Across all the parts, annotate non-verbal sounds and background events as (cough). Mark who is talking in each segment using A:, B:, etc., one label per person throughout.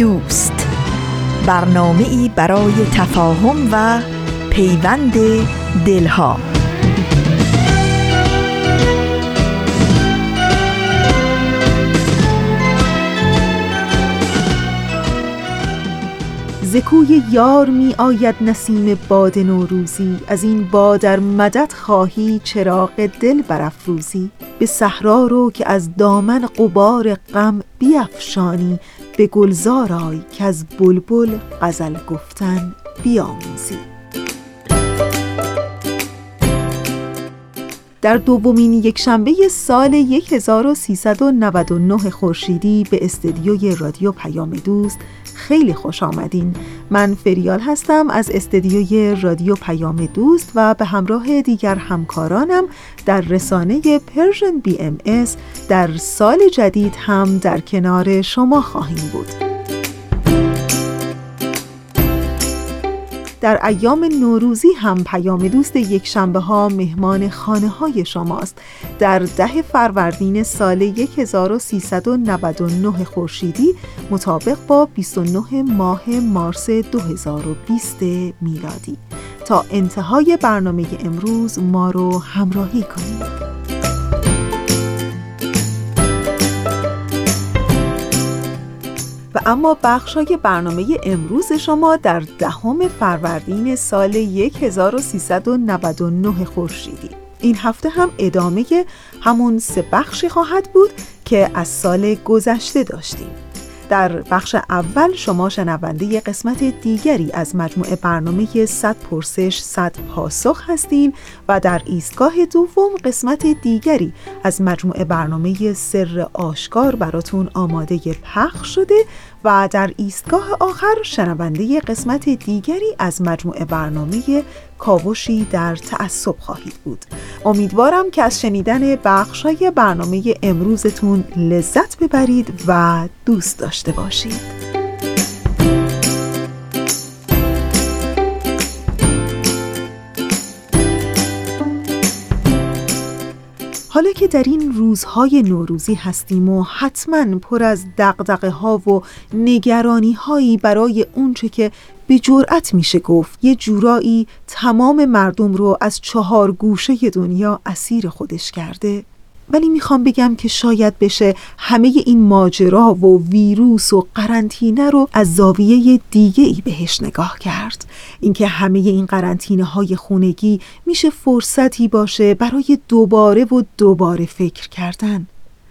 A: دوست. برنامه ای برای تفاهم و پیوند دلها. زکوی یار می آید نسیم باد نوروزی. از این بادر مدد خواهی چراغ دل برافروزی. به صحرا رو که از دامن قبار غم بیافشانی. به گلزار آی که از بلبل غزل گفتن بیاموزی. در دومین یکشنبه سال 1399 خورشیدی به استودیوی رادیو پیام دوست خیلی خوش آمدین. من فریال هستم از استودیوی رادیو پیام دوست و به همراه دیگر همکارانم در رسانه Persian BMS در سال جدید هم در کنار شما خواهیم بود. در ایام نوروزی هم پیام دوست یک شنبه ها مهمان خانه های شماست. در ده فروردین سال 1399 خورشیدی مطابق با 29 ماه مارس 2020 میلادی. تا انتهای برنامه امروز ما رو همراهی کنید. و اما بخشای برنامه امروز شما در دهم فروردین سال 1399 خورشیدی. این هفته هم ادامه همون سه بخشی خواهد بود که از سال گذشته داشتیم. در بخش اول شما شنونده قسمت دیگری از مجموعه برنامه 100 پرسش 100 پاسخ هستین و در ایستگاه دوم قسمت دیگری از مجموعه برنامه سر آشکار براتون آماده پخش شده و در ایستگاه آخر شنونده قسمت دیگری از مجموعه برنامه کاوشی در تعصب خواهید بود. امیدوارم که از شنیدن بخشای برنامه امروزتون لذت ببرید و دوست داشته باشید. حالا که در این روزهای نوروزی هستیم و حتما پر از دقدقه ها و نگرانی هایی برای اونچه که به جرأت میشه گفت یه جورایی تمام مردم رو از چهار گوشه دنیا اسیر خودش کرده. ولی می‌خوام بگم که شاید بشه همه این ماجرا و ویروس و قرنطینه رو از زاویه دیگه ای بهش نگاه کرد. اینکه همه این قرنطینه های خونگی میشه فرصتی باشه برای دوباره و دوباره فکر کردن.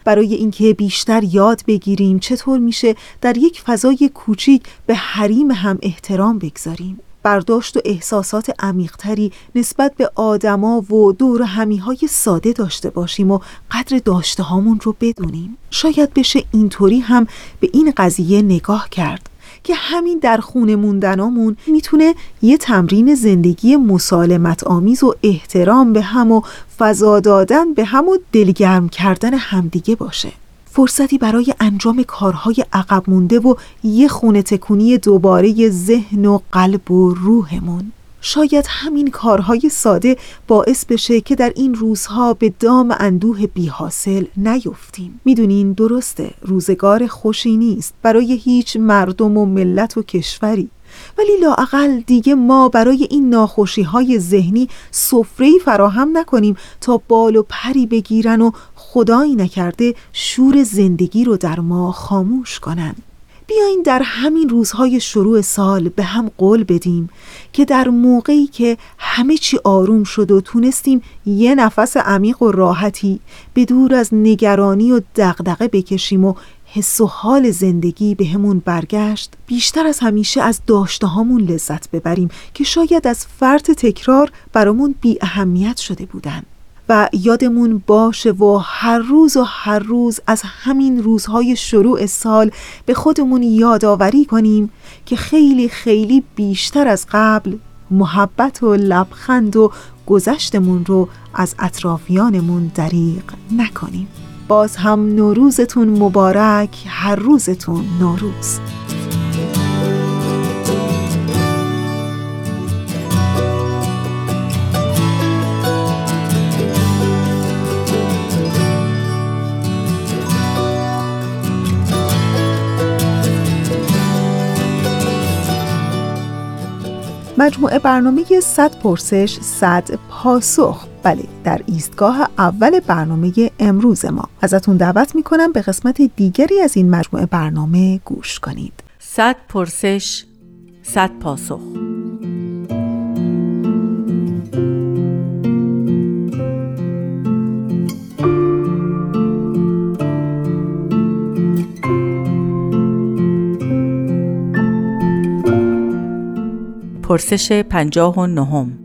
A: برای اینکه بیشتر یاد بگیریم چطور میشه در یک فضای کوچیک به حریم هم احترام بگذاریم. برداشت و احساسات عمیقتری نسبت به آدما و دور همیهای ساده داشته باشیم و قدر داشته هامون رو بدونیم. شاید بشه اینطوری هم به این قضیه نگاه کرد که همین در خونه موندنامون می‌تونه یه تمرین زندگی مسالمت آمیز و احترام به هم و فضا دادن به هم و دلگرم کردن همدیگه باشه. فرصتی برای انجام کارهای عقب مونده و یه خونه تکونی دوباره ذهن و قلب و روحمون. شاید همین کارهای ساده باعث بشه که در این روزها به دام اندوه بی حاصل نیفتیم. می‌دونین درسته روزگار خوشی نیست برای هیچ مردم و ملت و کشوری. ولی لاعقل دیگه ما برای این ناخوشی های ذهنی سفره‌ای فراهم نکنیم تا بال و پری بگیرن و خدایی نکرده شور زندگی رو در ما خاموش کنن. بیاین در همین روزهای شروع سال به هم قول بدیم که در موقعی که همه چی آروم شد و تونستیم یه نفس عمیق و راحتی به دور از نگرانی و دغدغه بکشیم و حس و حال زندگی به همون برگشت بیشتر از همیشه از داشته هامون لذت ببریم که شاید از فرط تکرار برامون بی اهمیت شده بودن. و یادمون باشه و هر روز و هر روز از همین روزهای شروع سال به خودمون یادآوری کنیم که خیلی خیلی بیشتر از قبل محبت و لبخند و گذشتمون رو از اطرافیانمون دریغ نکنیم. باز هم نوروزتون مبارک هر روزتون نوروز. مجموعه برنامه 100 پرسش 100 پاسخ. بله در ایستگاه اول برنامه امروز ما. ازتون دعوت می‌کنم به قسمت دیگری از این مجموعه برنامه گوش کنید.
B: 100 پرسش 100 پاسخ. پرسش پنجاه و نهم.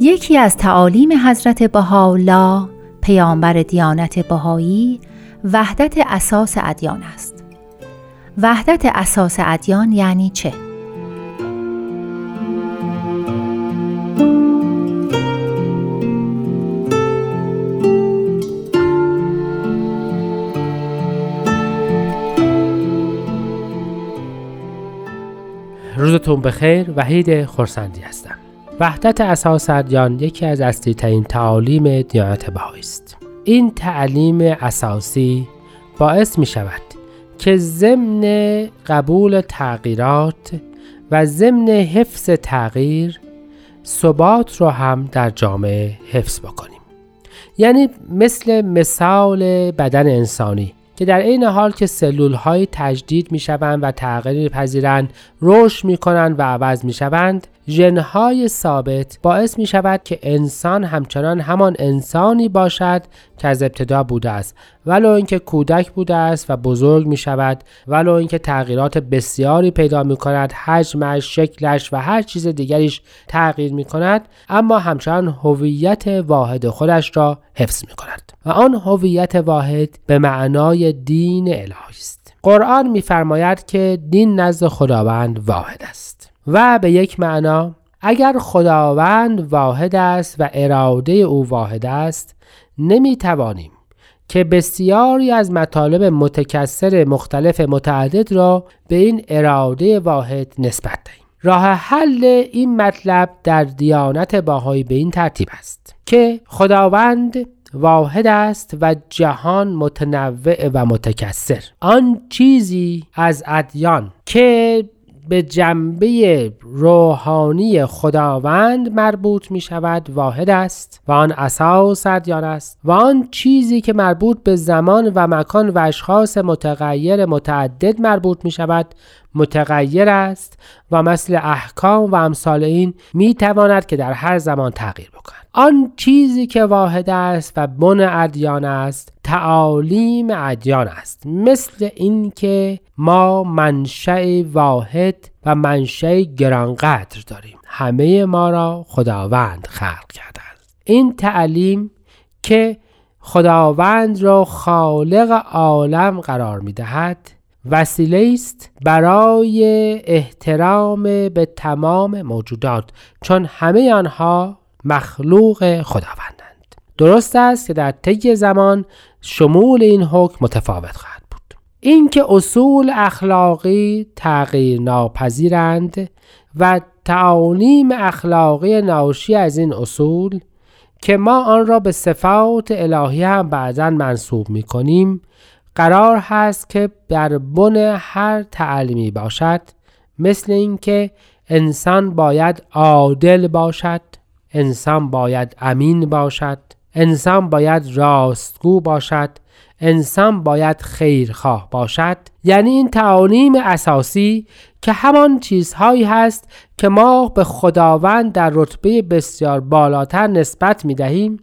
C: یکی از تعالیم حضرت بهاءالله پیامبر دیانت بهایی وحدت اساس ادیان است. وحدت اساس ادیان یعنی چه؟
D: روزتون بخیر وحید خورسندی هستم. وحدت اساس ادیان یکی از اصلی ترین تعالیم دیانت بهایی است. این تعلیم اساسی باعث می شود که ضمن قبول تغییرات و ضمن حفظ تغییر ثبات رو هم در جامعه حفظ بکنیم. یعنی مثل مثال بدن انسانی که در این حال که سلول های تجدید می شوند و تغییر پذیرند رشد می کنند و عوض می شوند ژنهای ثابت باعث می شود که انسان همچنان همان انسانی باشد که از ابتدا بوده است. ولو اینکه کودک بوده است و بزرگ می شود ولو اینکه تغییرات بسیاری پیدا می کند حجمش شکلش و هر چیز دیگریش تغییر می کند اما همچنان هویت واحد خودش را حفظ می کند و آن هویت واحد به معنای دین الهی است. قرآن میفرماید که دین نزد خداوند واحد است. و به یک معنا اگر خداوند واحد است و اراده او واحد است نمی توانیم که بسیاری از مطالب متکثر مختلف متعدد را به این اراده واحد نسبت دهیم. راه حل این مطلب در دیانت باهایی به این ترتیب است که خداوند واحد است و جهان متنوع و متکثر. آن چیزی از ادیان که به جنبه روحانی خداوند مربوط می شود واحد است و آن اساس ادیان است و آن چیزی که مربوط به زمان و مکان و اشخاص متغیر متعدد مربوط می شود متغیر است و مثل احکام و امثال این می تواند که در هر زمان تغییر بکند. آن چیزی که واحد است و بن ادیان است تعالیم ادیان است. مثل اینکه ما منشأ واحد و منشأ گرانقدر داریم. همه ما را خداوند خلق کرده است این تعلیم که خداوند را خالق عالم قرار می دهد وسیله است برای احترام به تمام موجودات. چون همه آنها مخلوق خداوندند. درست است که در طی زمان شمول این حکم متفاوت خواهد بود. اینکه اصول اخلاقی تغییر ناپذیرند و تعالیم اخلاقی ناشی از این اصول که ما آن را به صفات الهی هم بعضا منصوب می کنیم قرار هست که بر بن هر تعلیمی باشد مثل اینکه انسان باید عادل باشد. انسان باید امین باشد انسان باید راستگو باشد انسان باید خیرخواه باشد. یعنی این تعالیم اساسی که همان چیزهایی هست که ما به خداوند در رتبه بسیار بالاتر نسبت می دهیم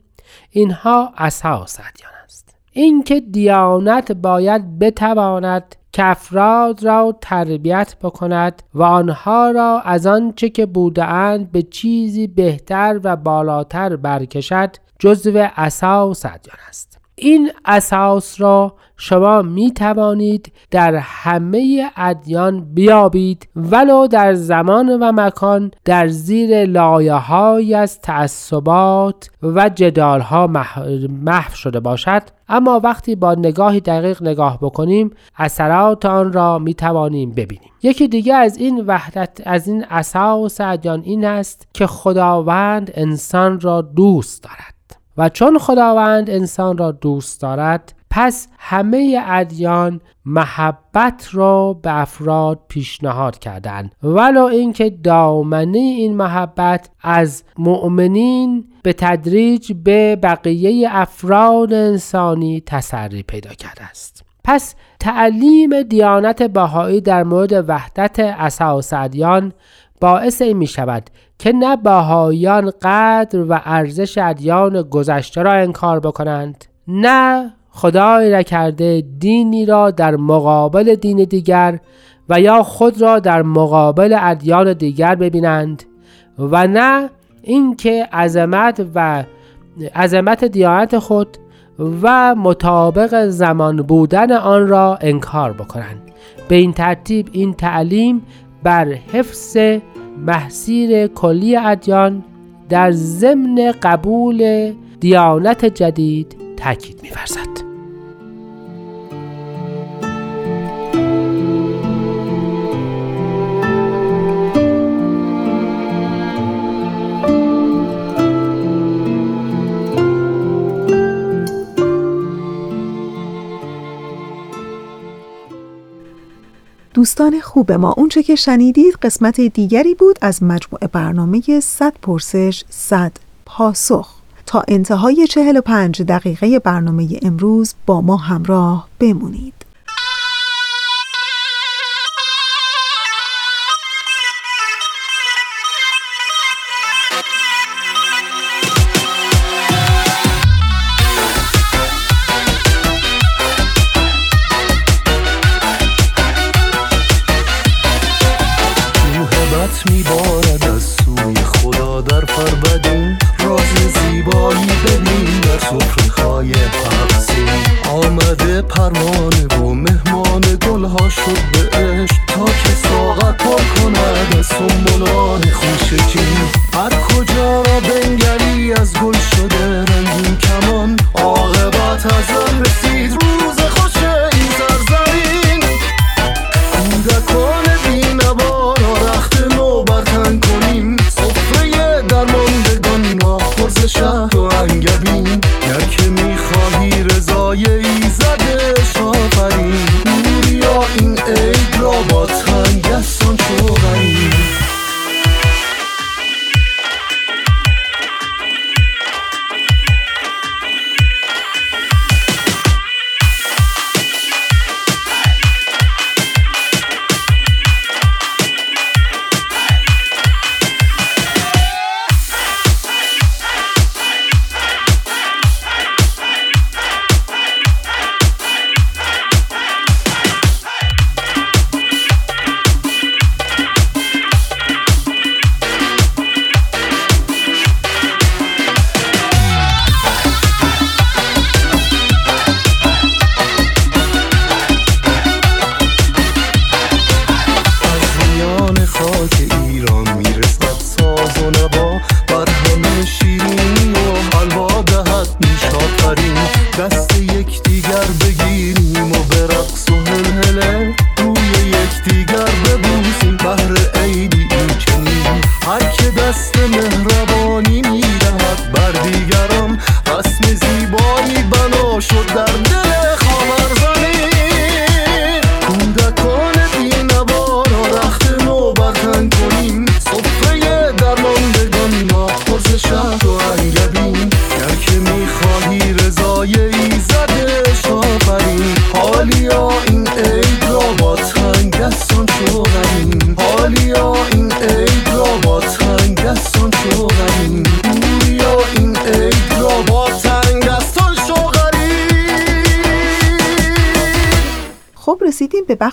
D: اینها اساس ادیان است. اینکه دیانت باید بتواند که افراد را تربیت بکند و آنها را از آنچه که بودهاند به چیزی بهتر و بالاتر برکشد جزو اساس ادیان است. این اساس را شما می توانید در همه ادیان بیابید ولو در زمان و مکان در زیر لایه های از تعصبات و جدال ها محو شده باشد. اما وقتی با نگاهی دقیق نگاه بکنیم اثرات آن را می توانیم ببینیم. یکی دیگه از این وحدت از این اساس ادیان این است که خداوند انسان را دوست دارد. و چون خداوند انسان را دوست دارد پس همه ادیان محبت را به افراد پیشنهاد کردند. ولو اینکه دامنه این محبت از مؤمنین به تدریج به بقیه افراد انسانی تسری پیدا کرده است. پس تعلیم دیانت بهایی در مورد وحدت اساس ادیان باعث این می شود که نه بهاییان قدر و ارزش ادیان گذشته را انکار بکنند نه خدای نکرده دینی را در مقابل دین دیگر و یا خود را در مقابل ادیان دیگر ببینند و نه اینکه عظمت و عظمت دیانت خود و مطابق زمان بودن آن را انکار بکنند. به این ترتیب این تعلیم بر حفظ محصیر کلی ادیان در ضمن قبول دیانت جدید تاکید می‌ورزد.
E: دوستان خوب ما. اونچه که شنیدید قسمت دیگری بود از مجموعه برنامه 100 پرسش 100 پاسخ. تا انتهای 45 دقیقه برنامه امروز با ما همراه بمونید. سفرخای پرسی. آمده پروانه و مهمان گلها شد.
A: Iran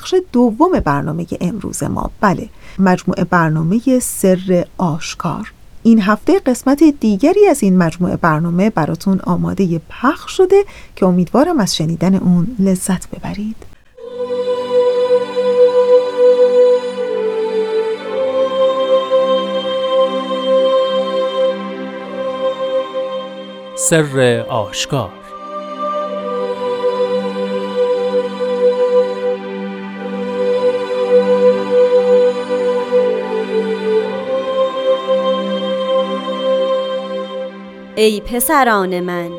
A: بخش دوم برنامه امروز ما. بله مجموعه برنامه سر آشکار. این هفته قسمت دیگری از این مجموعه برنامه براتون آماده پخش شده که امیدوارم از شنیدن اون لذت ببرید.
D: سر آشکار
F: ای پسران من.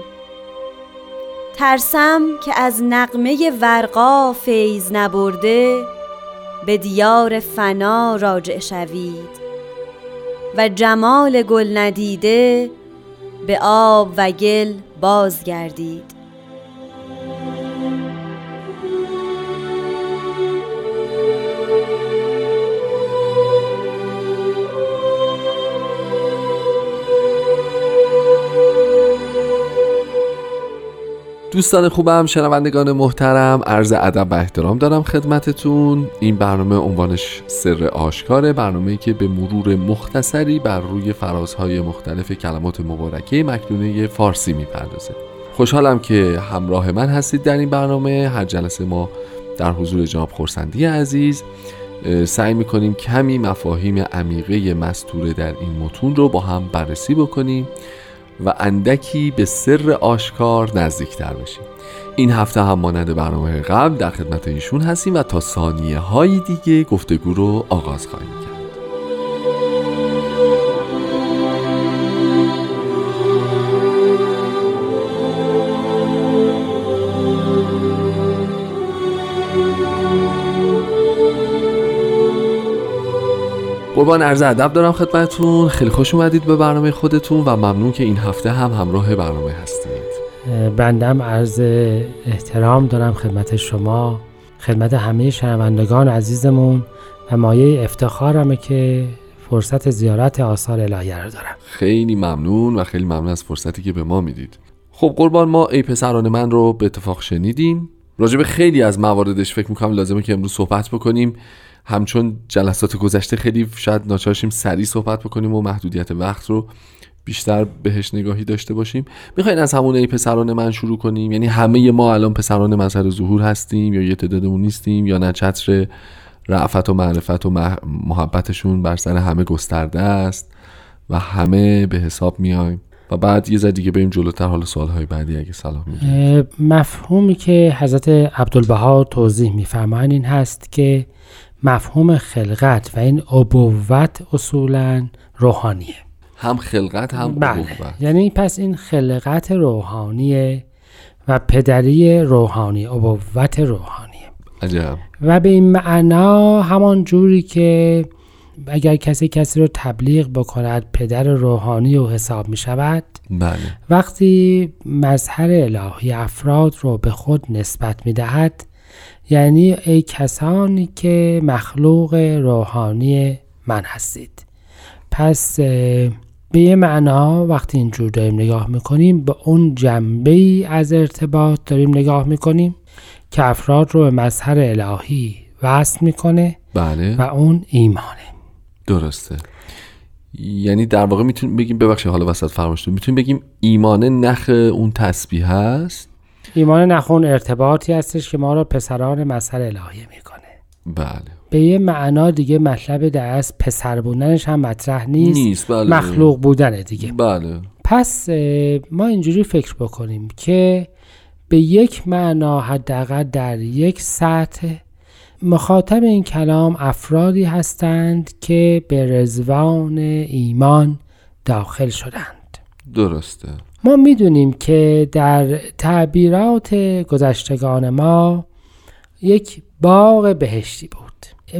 F: ترسم که از نقمه ورقا فیض نبرده به دیار فنا راجع شوید و جمال گل ندیده به آب و گل بازگردید.
G: دوستان خوبم شنوندگان محترم عرض ادب و احترام دارم خدمتتون. این برنامه عنوانش سر آشکاره برنامه که به مرور مختصری بر روی فرازهای مختلف کلمات مبارکه مکنونه فارسی می‌پردازه. خوشحالم که همراه من هستید در این برنامه. هر جلسه ما در حضور جناب خورسندی عزیز سعی می‌کنیم کمی مفاهیم عمیقه مستوره در این متون رو با هم بررسی بکنیم. و اندکی به سر آشکار نزدیکتر بشیم. این هفته هم مانند برنامه قبل در خدمت ایشون هستیم و تا ثانیه های دیگه گفتگو رو آغاز خواهیم کرد. قربان عرض ادب دارم خدمتتون خیلی خوش اومدید به برنامه خودتون و ممنون که این هفته هم همراه برنامه هستید.
D: بندم عرض احترام دارم خدمت شما خدمت همه شنوندگان عزیزمون و مایه افتخارمه که فرصت زیارت آثار الهیه رو دارم.
G: خیلی ممنون و خیلی ممنون از فرصتی که به ما می‌دید. خب قربان ما ای پسران من رو به اتفاق شنیدیم. راجب خیلی از مواردش فکر می‌کنم لازمه که امروز صحبت بکنیم. همچون جلسات گذشته خیلی شاید ناچارشیم سریع صحبت بکنیم و محدودیت وقت رو بیشتر بهش نگاهی داشته باشیم. می‌خواین از همون ای پسران من شروع کنیم؟ یعنی همه ما الان پسران مظهر ظهور هستیم یا یه تعدادمون نیستیم یا نه چتر رعفت و معرفت و محبتشون بر سر همه گسترده است و همه به حساب میایم. و بعد یه ذره دیگه بریم جلوتر حالا سوالهای بعدی اگه می‌دونید
D: مفهومی که حضرت عبدالبها توضیح میفرمایند این هست که مفهوم خلقت و این ابوت اصولا روحانیه.
G: هم خلقت هم
D: بله.
G: ابوت.
D: یعنی پس این خلقت روحانیه و پدری روحانی ابوت روحانیه.
G: عجب.
D: و به این معنا همان جوری که اگر کسی کسی رو تبلیغ بکند پدر روحانی و حساب می شود
G: بله.
D: وقتی مظهر الهی افراد رو به خود نسبت می دهد یعنی ای کسانی که مخلوق روحانی من هستید. پس به یه معنا وقتی اینجور داریم نگاه می‌کنیم به اون جنبه ای از ارتباط داریم نگاه می‌کنیم که افراد رو به مظهر الهی وصل می‌کنه
G: بله.
D: و اون ایمانه.
G: درسته. یعنی در واقع می‌تونیم بگیم ببخشید حالا وسط فرماشتون می‌تونیم بگیم ایمانه نخ اون تسبیح هست؟
D: ایمان نخون ارتباطی هستش که ما رو پسران مظهر الهی می‌کنه.
G: بله.
D: به یه معنا دیگه مطلب در از پسر بودنش هم مطرح نیست,
G: نیست بله.
D: مخلوق بودنه دیگه.
G: بله.
D: پس ما اینجوری فکر بکنیم که به یک معنا حداقل در یک سطح مخاطب این کلام افرادی هستند که به رزوان ایمان داخل شدند.
G: درسته.
D: ما می‌دونیم که در تعبیرات گذشتگان ما یک باغ بهشتی بود.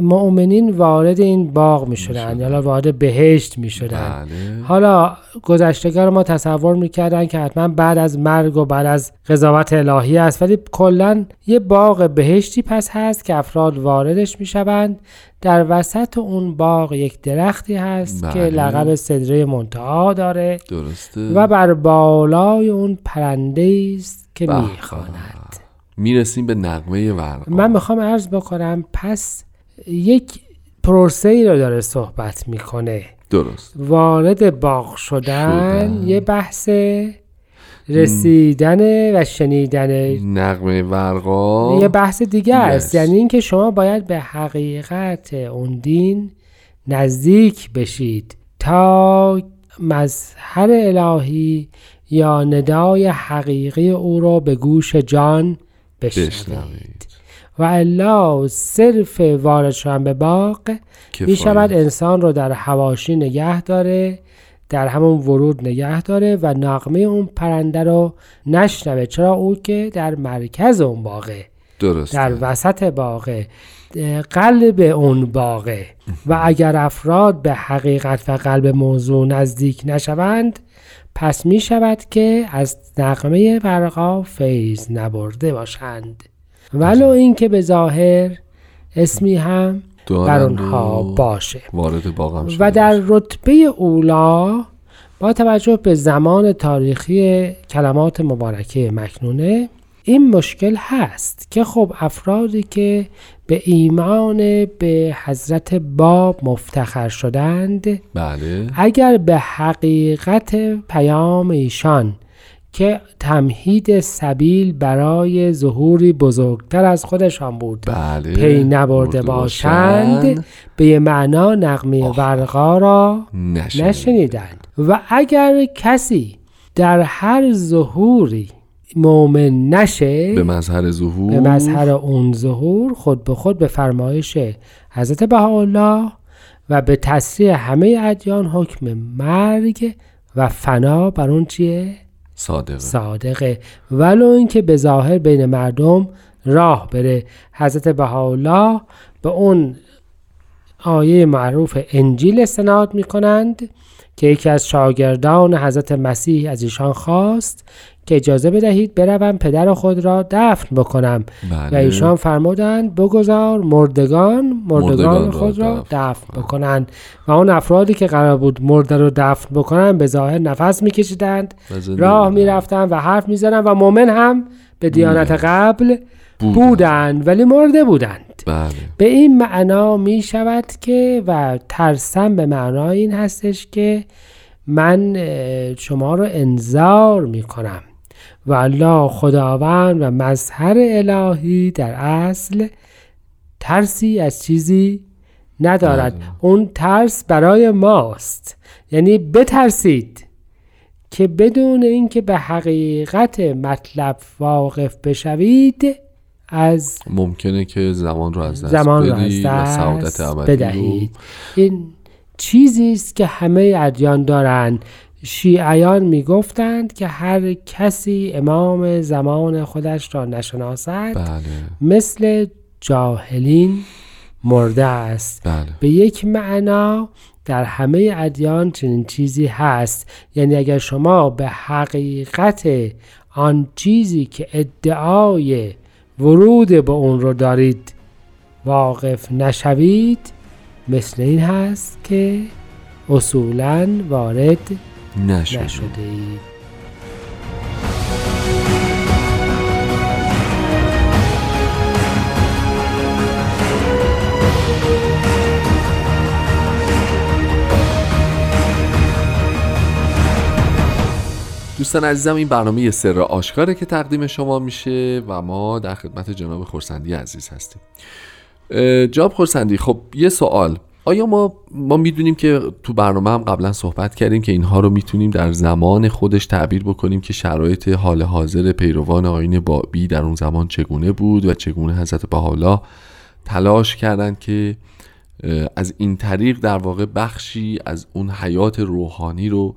D: مؤمنین وارد این باغ می شدن یا وارد بهشت می شدن.
G: بله.
D: حالا گذشتگان ما تصور می‌کردن که حتما بعد از مرگ و بعد از قضاوت الهی است ولی کلا یه باغ بهشتی پس هست که افراد واردش می‌شوند. در وسط اون باغ یک درختی هست
G: بله.
D: که لقب صدره منتها داره.
G: درسته.
D: و بر بالای اون پرنده است که
G: به.
D: می‌خواند.
G: می‌رسیم به نقمه ورقا.
D: من می‌خوام عرض بکنم پس یک پروسه ای رو داره صحبت می‌کنه.
G: درست.
D: وارد باغ شدن,
G: شدن.
D: یه بحث رسیدن و شنیدن.
G: نقمه ورقا
D: یه بحث دیگه است. یعنی اینکه شما باید به حقیقت اون دین نزدیک بشید تا مظهر الهی یا ندای حقیقی او را به گوش جان بشنوید. و الا صرف وارد شدن به باغ
G: کفایت.
D: می شود انسان رو در حواشی نگه داره در همون ورود نگه داره و نغمه اون پرنده رو نشنوه. چرا او که در مرکز اون باغه
G: درست
D: در وسط باغه قلب اون باغه. و اگر افراد به حقیقت و قلب موضوع نزدیک نشوند پس می شود که از نغمه ورقا فیض نبرده باشند. ولو اینکه به ظاهر اسمی هم بر آنها باشه.
G: وارد باغ هم
D: و در رتبه اولا با توجه به زمان تاریخی کلمات مبارکه مکنونه این مشکل هست که خب افرادی که به ایمان به حضرت باب مفتخر شدند
G: بله.
D: اگر به حقیقت پیام ایشان که تمهید سبیل برای ظهوری بزرگتر از خودشان بود
G: بله
D: پی نبرده
G: برده
D: باشند. به یه معنا نقمه. ورقا را
G: نشنید.
D: نشنیدند و اگر کسی در هر ظهوری مؤمن نشه
G: به مظهر ظهور
D: به مظهر اون ظهور خود به خود به فرمایش حضرت بهاءالله و به تصریح همه ادیان حکم مرگ و فنا بر اون چیه
G: صادقه.
D: صادقه. ولو اینکه به ظاهر بین مردم راه بره. حضرت بهاءالله به اون آیه معروف انجیل استناد می کنند که یکی از شاگردان حضرت مسیح از ایشان خواست که اجازه بدهید بروم پدر خود را دفن بکنم.
G: بله.
D: و ایشان فرمودند بگذار مردگان مردگان
G: مردگان
D: خود را
G: دفن
D: دفن بکنند. و اون افرادی که قرار بود مرده رو دفن بکنند به ظاهر نفس میکشیدند. راه
G: بودند.
D: می‌رفتن و حرف می‌زنن و مؤمن هم به دیانت قبل
G: بودند.
D: بودند ولی مرده بودند.
G: بله.
D: به این معنا می شود که و ترسم به معنای این هستش که من شما رو انذار می کنم و الله خداوند و مظهر الهی در اصل ترسی از چیزی ندارد.
G: ندارد.
D: اون ترس برای ماست. یعنی بترسید که بدون اینکه به حقیقت مطلب واقف بشوید از
G: ممکنه که زمان رو از دست
D: زمان را از
G: بدی و سعادت
D: دست بدهید. این چیزی است که همه ادیان دارند شیعیان می‌گفتند که هر کسی امام زمان خودش را نشناسد
G: بله.
D: مثل جاهلین مرده است.
G: بله.
D: به یک معنا در همه ادیان چنین چیزی هست. یعنی اگر شما به حقیقت آن چیزی که ادعای ورود به اون رو دارید واقف نشوید مثل این هست که اصولا وارد
G: نشد
D: نشده اید
G: دوستان عزیزم این برنامه یه سر آشکاره که تقدیم شما میشه و ما در خدمت جناب خورسندی عزیز هستیم. اه، جناب خورسندی خب یه سوال. آیا ما ما می‌دونیم که تو برنامه هم قبلا صحبت کردیم که اینها رو می‌تونیم در زمان خودش تعبیر بکنیم که شرایط حال حاضر پیروان آین بابی در اون زمان چگونه بود و چگونه حضرت بهاءالله تلاش کردند که از این طریق در واقع بخشی از اون حیات روحانی رو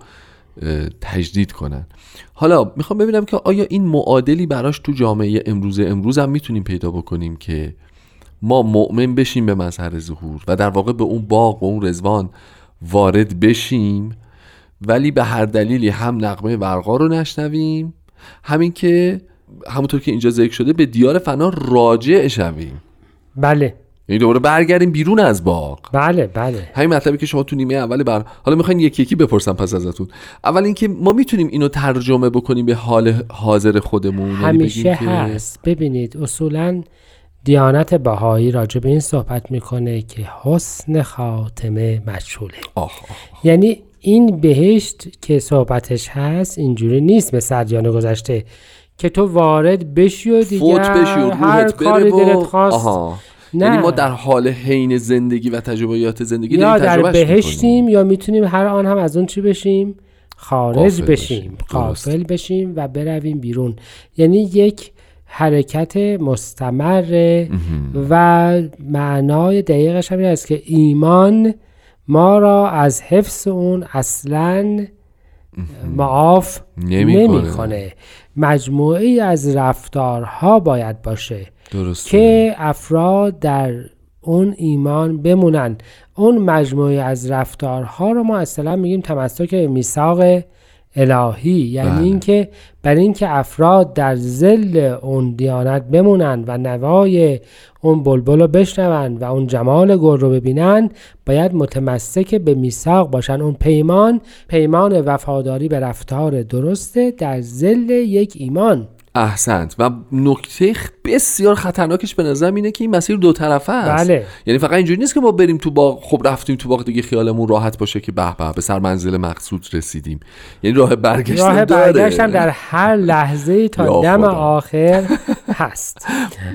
G: تجدید کنن. حالا می‌خوام ببینم که آیا این معادلی براش تو جامعه امروز امروز هم می‌تونیم پیدا بکنیم که ما مؤمن بشیم به مظهر ظهور و در واقع به اون باغ و اون رزوان وارد بشیم ولی به هر دلیلی هم نقمه ورقا رو نشنویم همین که همونطور که اینجا ذکر شده به دیار فنا راجع شویم.
D: بله.
G: یعنی دوباره برگردیم بیرون از باغ.
D: بله بله.
G: همین مطلبی که شما تو نیمه اولی بر حالا می‌خواین یکی یکی بپرسم پس ازتون. اول اینکه ما می‌تونیم اینو ترجمه بکنیم به حال حاضر خودمون؟ یعنی
D: همیشه
G: بگیم که-
D: هست. ببینید اصولا دیانت بهایی راجع به این صحبت می‌کنه که حسن خاتمه مجهوله
G: آه آه.
D: یعنی این بهشت که صحبتش هست اینجوری نیست مثل ادیان گذشته که تو وارد بشی و
G: فوت بشی و
D: هر کاری
G: و
D: دلت خواست
G: آها
D: نه.
G: یعنی ما در حال حین زندگی و تجربیات زندگی
D: یا در بهشتیم یا می‌تونیم هر آن هم از اون چی بشیم خارج بشیم. قافل. بشیم و برویم بیرون یعنی یک حرکت مستمر و معنای دقیقش هم این است که ایمان ما را از حفظ اون اصلا معاف
G: نمی‌کنه.
D: مجموعه ای از رفتارها باید باشه
G: درست
D: که افراد در اون ایمان بمونن. اون مجموعه از رفتارها رو ما اصطلاح میگیم تمسک به میثاق الهی یعنی
G: بله.
D: اینکه برای اینکه افراد در زل اون دیانت بمونن و نوای اون بلبل رو بشنون و اون جمال گل رو ببینن باید متمسک به میثاق باشن اون پیمان پیمان وفاداری به رفتار درسته در زل یک ایمان
G: احسنت و نکته بسیار خطرناکش به نظرم اینه که این مسیر دو طرفه است
D: بله.
G: یعنی فقط اینجوری نیست که ما بریم تو باغ خب رفتیم تو باغ دیگه خیالمون راحت باشه که به به به سر منزل مقصود رسیدیم یعنی راه برگشت
D: راه
G: داره.
D: برگشتم در هر لحظه تا دم. آخر (laughs) هست.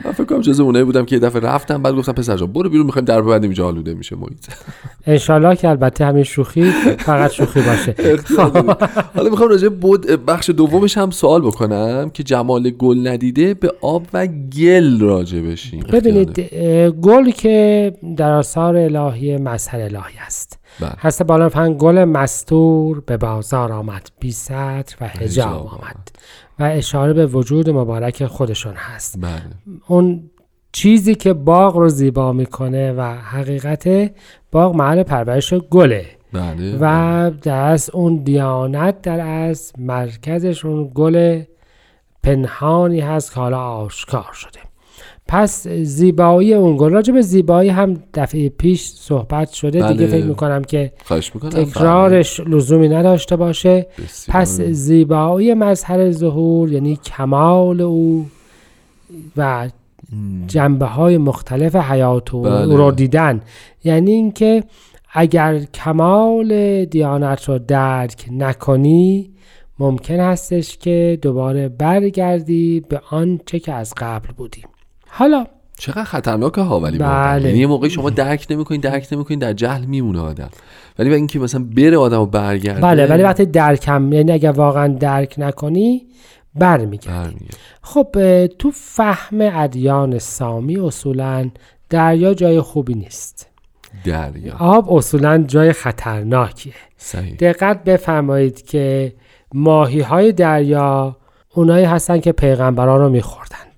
G: من فکر کنم جز اونایی بودم که یه دفعه رفتم بعد گفتم پسر جان برو بیرون می‌خوایم در ببندیم اینجا آلوده میشه محیط.
D: انشالله که البته همین شوخی فقط شوخی باشه. (laughs)
G: حالا می‌خوام راجع بود بخش دومش هم سوال بکنم که جمال گل ندیده به آب و گل راجع بشیم.
D: ببینید گل که در آثار الهی مظهر الهی است.
G: بله.
D: هست بالا فن گل مستور به بازار آمد بی سطر و حجاب آمد. و اشاره به وجود مبارک خودشون هست.
G: بله.
D: اون چیزی که باغ رو زیبا می‌کنه و حقیقت باغ محل پرورش گله.
G: بله.
D: و در از اون دیانت در از مرکزش اون گل پنهانی هست که حالا آشکار شده. پس زیبایی اون گل راجع به زیبایی هم دفعه پیش صحبت شده.
G: بله.
D: دیگه فکر می‌کنم که
G: خواهش می‌کنم.
D: تکرارش لزومی نداشته باشه.
G: بسیار.
D: پس زیبایی مظهر ظهور یعنی کمال او و جنبه های مختلف حیات او
G: بله.
D: رو دیدن. یعنی اینکه اگر کمال دیانت رو درک نکنی ممکن هستش که دوباره برگردی به آنچه که از قبل بودیم. حالا.
G: چقدر خطرناکه ها ولی
D: بله.
G: یعنی یه موقعی شما درک نمی‌کنین درک نمی‌کنین در جهل میمونه آدم. ولی و اینکه مثلا بره آدم و برگرده.
D: بله ولی وقتی درکم یعنی اگر واقعا درک نکنی برمیگردی.
G: برمیگرده.
D: خب تو فهم ادیان سامی اصولا دریا جای خوبی نیست.
G: دریا.
D: آب اصولا جای خطرناکیه.
G: صحیح.
D: دقت بفرمایید که ماهی های دریا اونایی هستن که پیغمبران رو میخوردند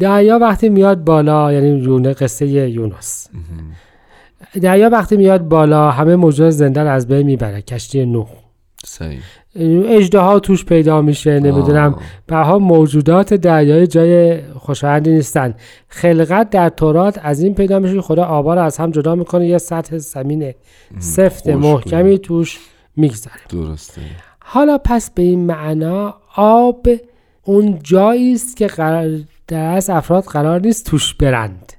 D: دریا وقتی میاد بالا یعنی یونه قصه یونس. دریا وقتی میاد بالا همه موجود زنده رو از بین می‌بره کشتی نوح
G: صحیح.
D: اجده ها توش پیدا میشه نمی‌دونم. بها موجودات دریایی جای خوشایندی نیستن. خلقت در تورات از این پیدا میشه که خدا آبا رو از هم جدا می‌کنه یه سطح زمین سفت محکمی توش می‌گذاره.
G: درسته.
D: حالا پس به این معنا آب اون جایی است که قرار در از افراد قرار نیست توش برند.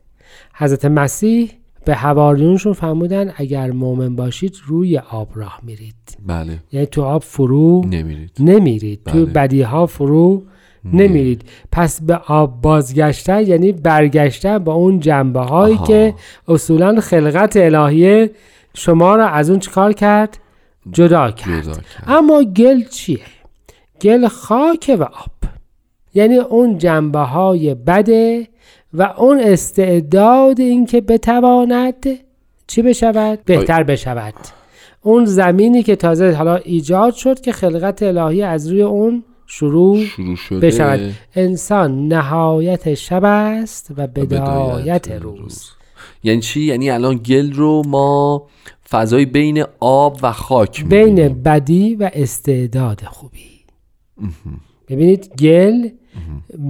D: حضرت مسیح به حواریونشون فرمودن اگر مؤمن باشید روی آب راه میرید.
G: بله.
D: یعنی تو آب فرو
G: نمیرید.
D: نمیرید.
G: بله.
D: توی بدی ها فرو نمیرید. پس به آب بازگشتن یعنی برگشتن با اون جنبه هایی
G: آها.
D: که اصولا خلقت الهیه شما را از اون چیکار کرد؟ جدا کرد.
G: جدا کرد.
D: اما گل چیه؟ گل خاک و آب. یعنی اون جنبه های بده و اون استعداد اینکه بتواند چی بشود؟ بهتر بشود. اون زمینی که تازه حالا ایجاد شد که خلقت الهی از روی اون شروع
G: شروع شده.
D: بشود. انسان نهایت شب است و بدایت روز.
G: یعنی چی؟ یعنی الان گل رو ما فضای بین آب و خاک
D: بین
G: می‌بینیم.
D: بدی و استعداد خوبی. ببینید گل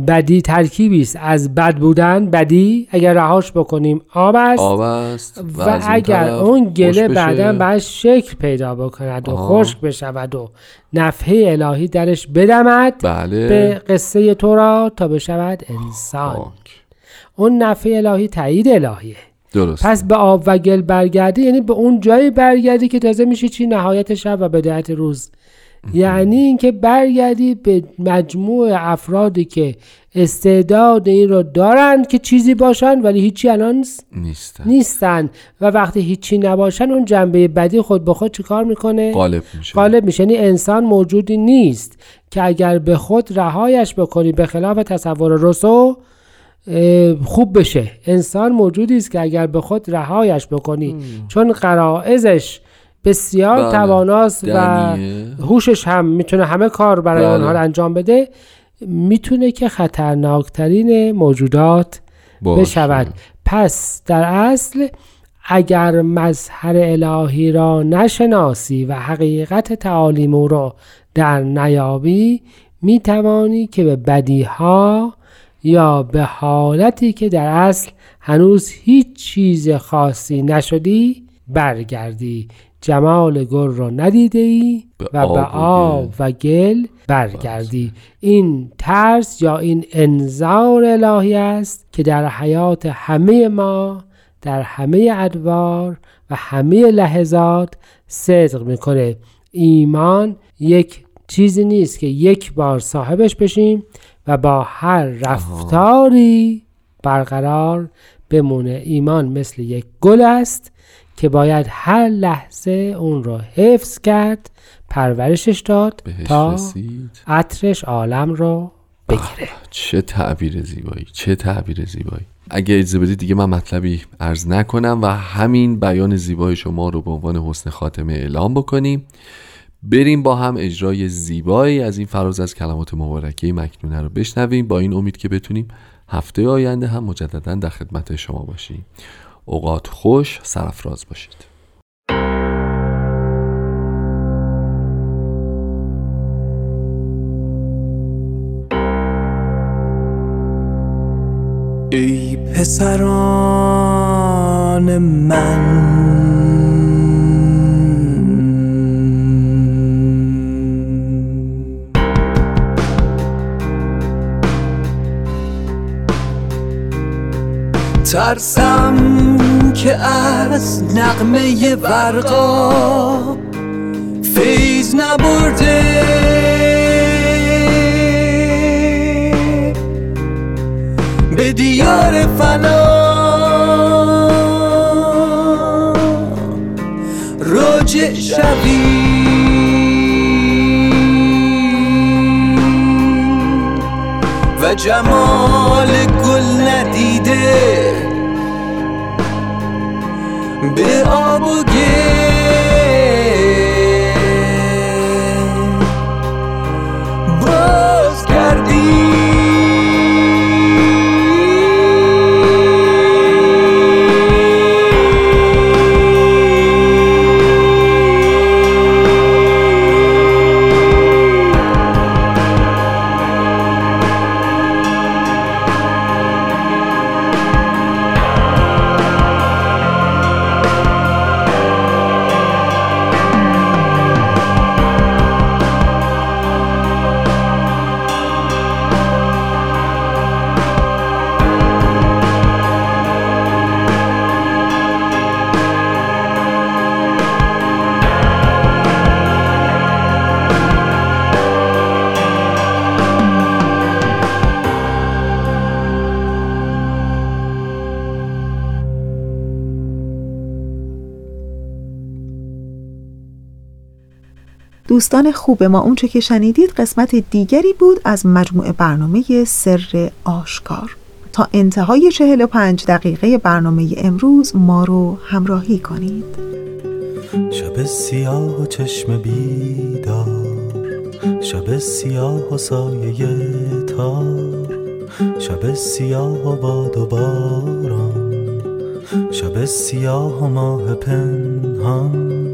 D: بدی ترکیبی است. از بد بودن بدی اگر رهاش بکنیم آب است.
G: آب است
D: و,
G: اون
D: اگر اون گله. بعدا باید شکل پیدا بکند و
G: آه.
D: خشک بشود و نفحه الهی درش بدمد
G: بله.
D: به قصه تو را تا بشود انسان.
G: آک.
D: اون نفحه الهی تایید الهیه.
G: درست
D: پس به آب و گل برگردی یعنی به اون جایی برگردی که تازه میشه چی؟ نهایت شب و بدایت روز. یعنی اینکه برگردی به مجموع افرادی که استعداد این رو دارند که چیزی باشن ولی هیچی الان
G: نیستن.
D: نیستن. و وقتی هیچی نباشن اون جنبه بدی خود به خود چیکار می‌کنه؟
G: غالب میشه.
D: غالب میشه. یعنی انسان موجودی نیست که اگر به خود رهایش بکنی به خلاف تصور رسو خوب بشه. انسان موجودی است که اگر به خود رهایش بکنی چون قرائزش بسیار
G: بله.
D: تواناست و. هوشش هم می‌تونه همه کار برای
G: بله.
D: آنها رو انجام بده می‌تونه که خطرناکترین موجودات
G: باشه.
D: بشود پس در اصل اگر مظهر الهی را نشناسی و حقیقت تعالیم او را در نیابی می توانی که به بدیها یا به حالتی که در اصل هنوز هیچ چیز خاصی نشدی برگردی جمال گل را ندیده ای و به
G: آب و
D: آب و گل برگردی. این ترس یا این انذار الهی است که در حیات همه ما در همه ادوار و همه لحظات صدق می‌کنه. ایمان یک چیزی نیست که یک بار صاحبش بشیم و با هر رفتاری برقرار بمونه. ایمان مثل یک گل است که باید هر لحظه اون رو حفظ کرد پرورشش داد تا
G: رسید.
D: عطرش عالم رو بگیره.
G: چه تعبیر زیبایی چه تعبیر زیبایی. اگه اجازه بدید دیگه من مطلبی عرض نکنم و همین بیان زیبای شما رو به عنوان حسن خاتمه اعلام بکنیم. بریم با هم اجرای زیبایی از این فراز از کلمات مبارکه مکنونه رو بشنویم. با این امید که بتونیم هفته آینده هم مجددا در خدمت شما باشیم. اوقات خوش سرفراز باشید.
H: ای پسران من ترسم که از نقمه ورقا فیض نبرده. به دیار فنا راجع شوی. و جمال به آب
A: دوستان خوب ما اونچه که شنیدید قسمت دیگری بود از مجموعه برنامه سر آشکار. تا انتهای 45 دقیقه برنامه امروز ما رو همراهی کنید.
H: شب سیاه و چشم بیدار شب سیاه و سایه تار شب سیاه و باد و باران شب سیاه و ماه پنهان.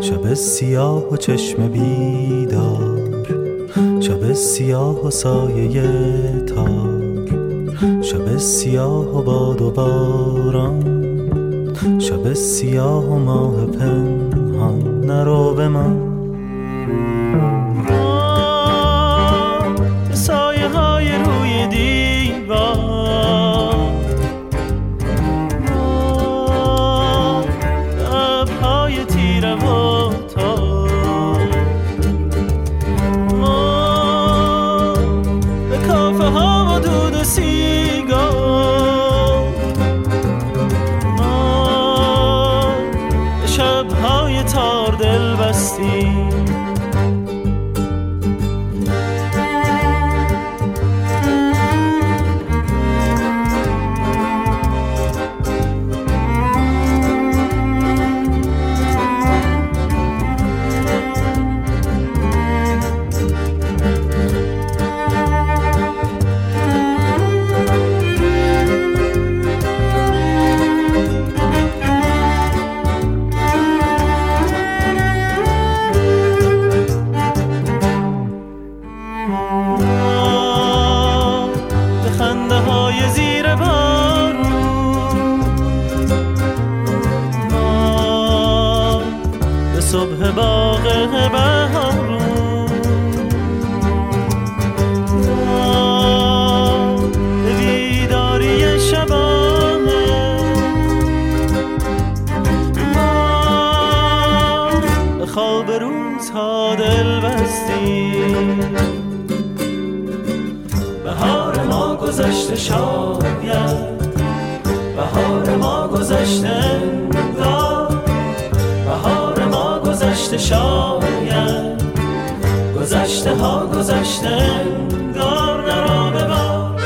H: شب سیاه و چشم بیدار. شب سیاه و سایه تار. شب سیاه و باد و باران. شب سیاه و ماه پنهان. نرو به من. شاید. گذشته ها گذشته انگار نرا ببار.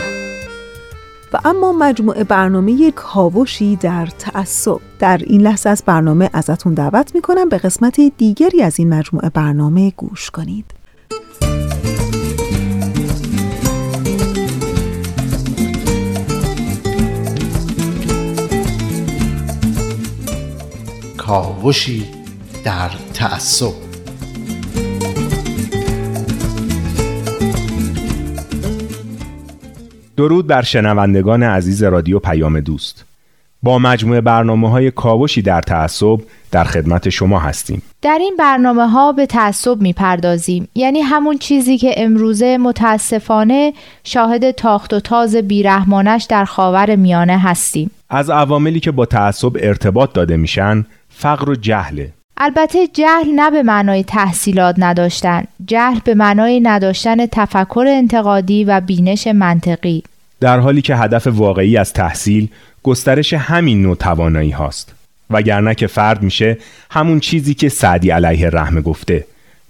A: و اما مجموعه برنامه کاوشی در تعصب. در این لحظه از برنامه ازتون دعوت می‌کنم به قسمت دیگری از این مجموعه برنامه گوش کنید.
I: کاوشی در تعصب.
J: درود بر شنوندگان عزیز رادیو پیام دوست. با مجموعه برنامه های کاوشی در تعصب در خدمت شما هستیم.
C: در این برنامه ها به تعصب می پردازیم یعنی همون چیزی که امروزه متاسفانه شاهد تاخت و تاز بیرحمانش در خاور میانه هستیم.
J: از عواملی که با تعصب ارتباط داده میشن فقر و جهله.
C: البته جهل نه به معنای تحصیلات نداشتن جهل به معنای نداشتن تفکر انتقادی و بینش منطقی.
J: در حالی که هدف واقعی از تحصیل گسترش همین نوع توانایی هاست. وگرنه که فرد میشه همون چیزی که سعدی علیه رحمه گفته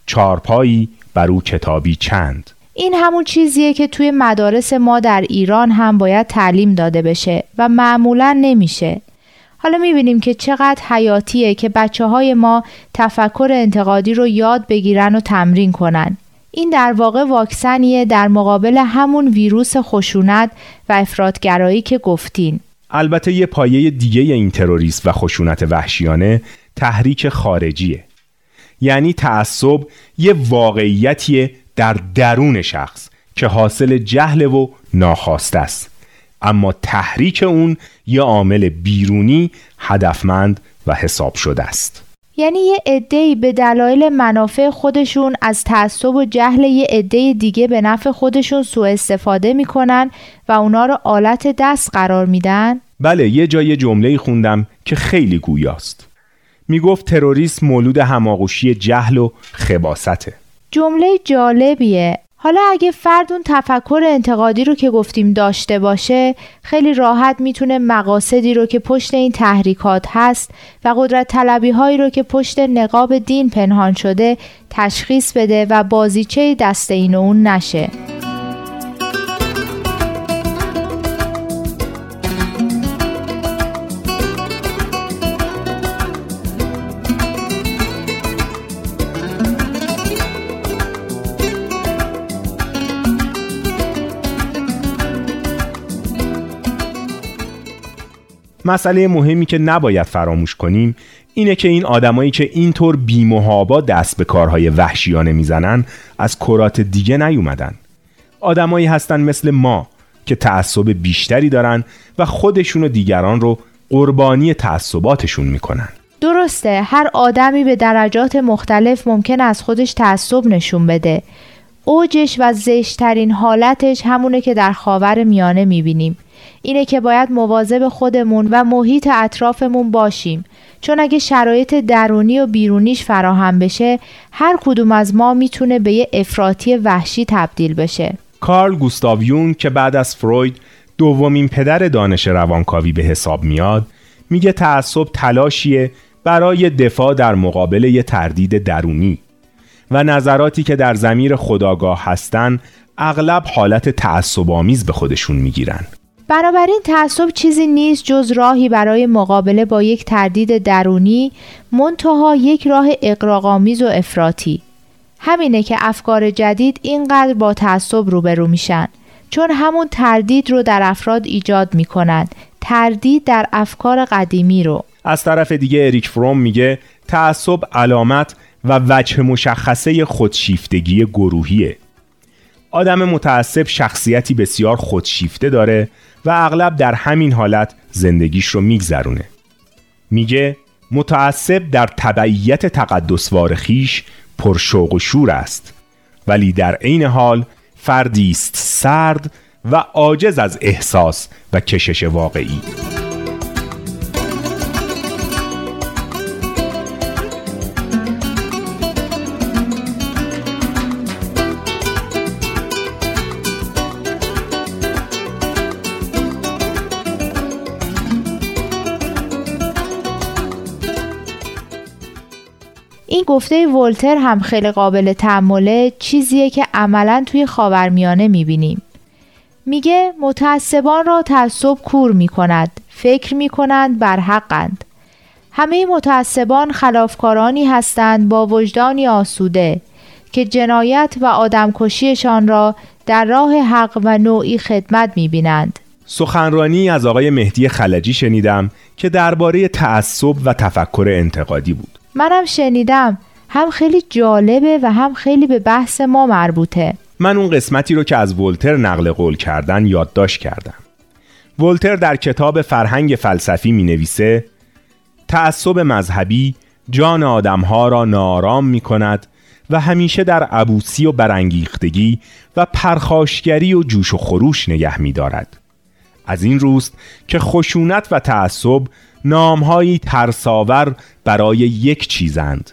J: چارپایی بر او کتابی چند.
C: این همون چیزیه که توی مدارس ما در ایران هم باید تعلیم داده بشه و معمولا نمیشه. حالا می‌بینیم که چقدر حیاتیه که بچه های ما تفکر انتقادی رو یاد بگیرن و تمرین کنن. این در واقع واکسنیه در مقابل همون ویروس خشونت و افرادگرایی که گفتین.
J: البته یه پایه دیگه این تروریسم و خشونت وحشیانه تحریک خارجیه. یعنی تعصب یه واقعیتیه در درون شخص که حاصل جهل و ناخواسته است. اما تحریک اون یه عامل بیرونی هدفمند و حساب شده است.
C: یعنی یه عده‌ای به دلایل منافع خودشون از تعصب و جهل یه عده دیگه به نفع خودشون سوء استفاده می‌کنن و اونا رو آلت دست قرار میدن؟
J: بله یه جای جمله خوندم که خیلی گویاست. می‌گفت تروریسم مولود هماغوشی جهل و خباسته
C: جمله جالبیه. حالا اگه فرد اون تفکر انتقادی رو که گفتیم داشته باشه خیلی راحت می‌تونه مقاصدی رو که پشت این تحریکات هست و قدرت طلبی هایی رو که پشت نقاب دین پنهان شده تشخیص بده و بازیچه دست این و اون نشه.
J: مسئله مهمی که نباید فراموش کنیم اینه که این آدمایی که اینطور بیمهابا دست به کارهای وحشیانه می‌زنن از کرات دیگه نیومدن. آدمایی هستن مثل ما که تعصب بیشتری دارن و خودشون و دیگران رو قربانی تعصباتشون می‌کنن.
C: درسته هر آدمی به درجات مختلف ممکن از خودش تعصب نشون بده. اوجش و زشترین حالتش همونه که در خاور میانه می‌بینیم. اینه که باید مواظب خودمون و محیط اطرافمون باشیم. چون اگه شرایط درونی و بیرونیش فراهم بشه هر کدوم از ما می‌تونه به یه افراطی وحشی تبدیل بشه.
J: کارل گوستاو یون که بعد از فروید دومین پدر دانش روانکاوی به حساب میاد میگه تعصب تلاشیه برای دفاع در مقابل یه تردید درونی و نظراتی که در زمیر خداگاه هستن اغلب حالت تعصب آمیز به خودشون می‌گیرن.
C: بنابراین تعصب چیزی نیست جز راهی برای مقابله با یک تردید درونی منتها یک راه اقراقامیز و افراطی. همینه که افکار جدید اینقدر با تعصب روبرو میشن چون همون تردید رو در افراد ایجاد می‌کنند تردید در افکار قدیمی رو.
J: از طرف دیگه اریک فروم میگه تعصب علامت و وجه مشخصه خودشیفتگی گروهیه. آدم متعصب شخصیتی بسیار خودشیفته داره و اغلب در همین حالت زندگیش رو میگذرونه. میگه متعصب در تبعیت تقدسوار خیش پرشوق و شور است ولی در عین حال فردی است سرد و عاجز از احساس و کشش واقعی.
C: این گفته ولتر هم خیلی قابل تحمله چیزیه که عملا توی خاورمیانه می‌بینیم. میگه متعصبان را تعصب کور می‌کند فکر می‌کنند بر حقند. همه متعصبان خلافکارانی هستند با وجدانی آسوده که جنایت و آدمکشیشان را در راه حق و نوعی خدمت می‌بینند.
J: سخنرانی از آقای مهدی خلجی شنیدم که درباره تعصب و تفکر انتقادی بود.
C: منم شنیدم. هم خیلی جالبه و هم خیلی به بحث ما مربوطه.
J: من اون قسمتی رو که از ولتر نقل قول کردن یادداشت کردم. ولتر در کتاب فرهنگ فلسفی می نویسه تعصب مذهبی جان آدمها را نارام می کند و همیشه در عبوسی و برانگیختگی و پرخاشگری و جوش و خروش نگه می دارد. از این روست که خشونت و تعصب نامهایی ترساور برای یک چیزند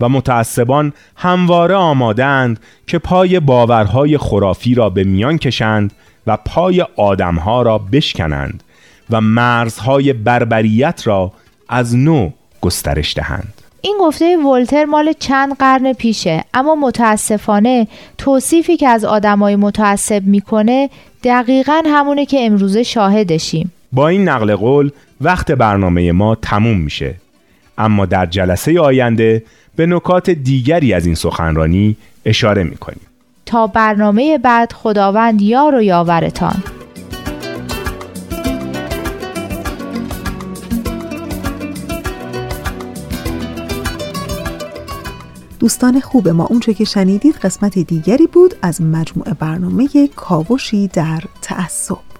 J: و متعصبان همواره آمادند که پای باورهای خرافی را به میان کشند و پای آدمها را بشکنند و مرزهای بربریت را از نو گسترش دهند.
C: این گفته ولتر مال چند قرن پیشه اما متاسفانه توصیفی که از آدمای متعصب می‌کنه دقیقا همونه که امروزه شاهدشیم.
J: با این نقل قول وقت برنامه ما تموم میشه. اما در جلسه آینده به نکات دیگری از این سخنرانی اشاره می‌کنیم.
C: تا برنامه بعد خداوند یار و یاورتان.
A: دوستان خوب ما اونچه که شنیدید قسمت دیگری بود از مجموعه برنامه کاوشی در تعصب.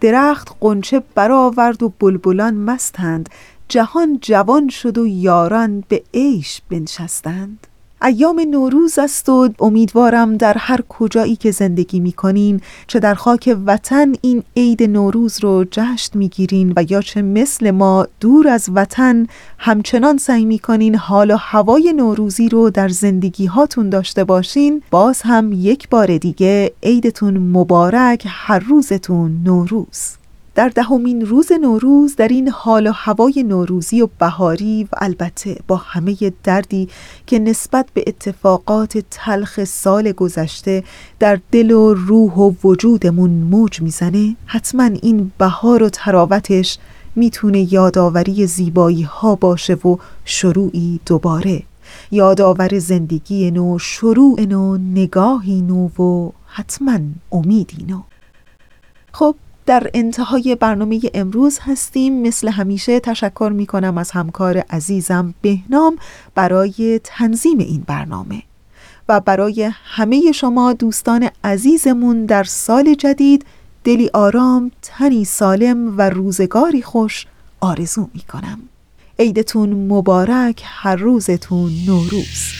A: درخت قنچه برآورد و بلبلان مستند. جهان جوان شد و یاران به عیش بنشستند. ایام نوروز است و امیدوارم در هر کجایی که زندگی می کنین چه در خاک وطن این عید نوروز رو جشن می گیرین و یا چه مثل ما دور از وطن همچنان سعی می کنین حال و هوای نوروزی رو در زندگی هاتون داشته باشین. باز هم یک بار دیگه عیدتون مبارک هر روزتون نوروز. در دهمین روز نوروز در این حال و هوای نوروزی و بهاری و البته با همه دردی که نسبت به اتفاقات تلخ سال گذشته در دل و روح و وجودمون موج می‌زنه حتما این بهار و تراوتش می‌تونه یادآوری زیبایی ها باشه و شروعی دوباره. یادآور زندگی نو شروع نو نگاهی نو و حتما امیدی نو. خب در انتهای برنامه امروز هستیم. مثل همیشه تشکر می کنم از همکار عزیزم بهنام برای تنظیم این برنامه. و برای همه شما دوستان عزیزمون در سال جدید دلی آرام، تنی سالم و روزگاری خوش آرزو می کنم عیدتون مبارک هر روزتون نوروز.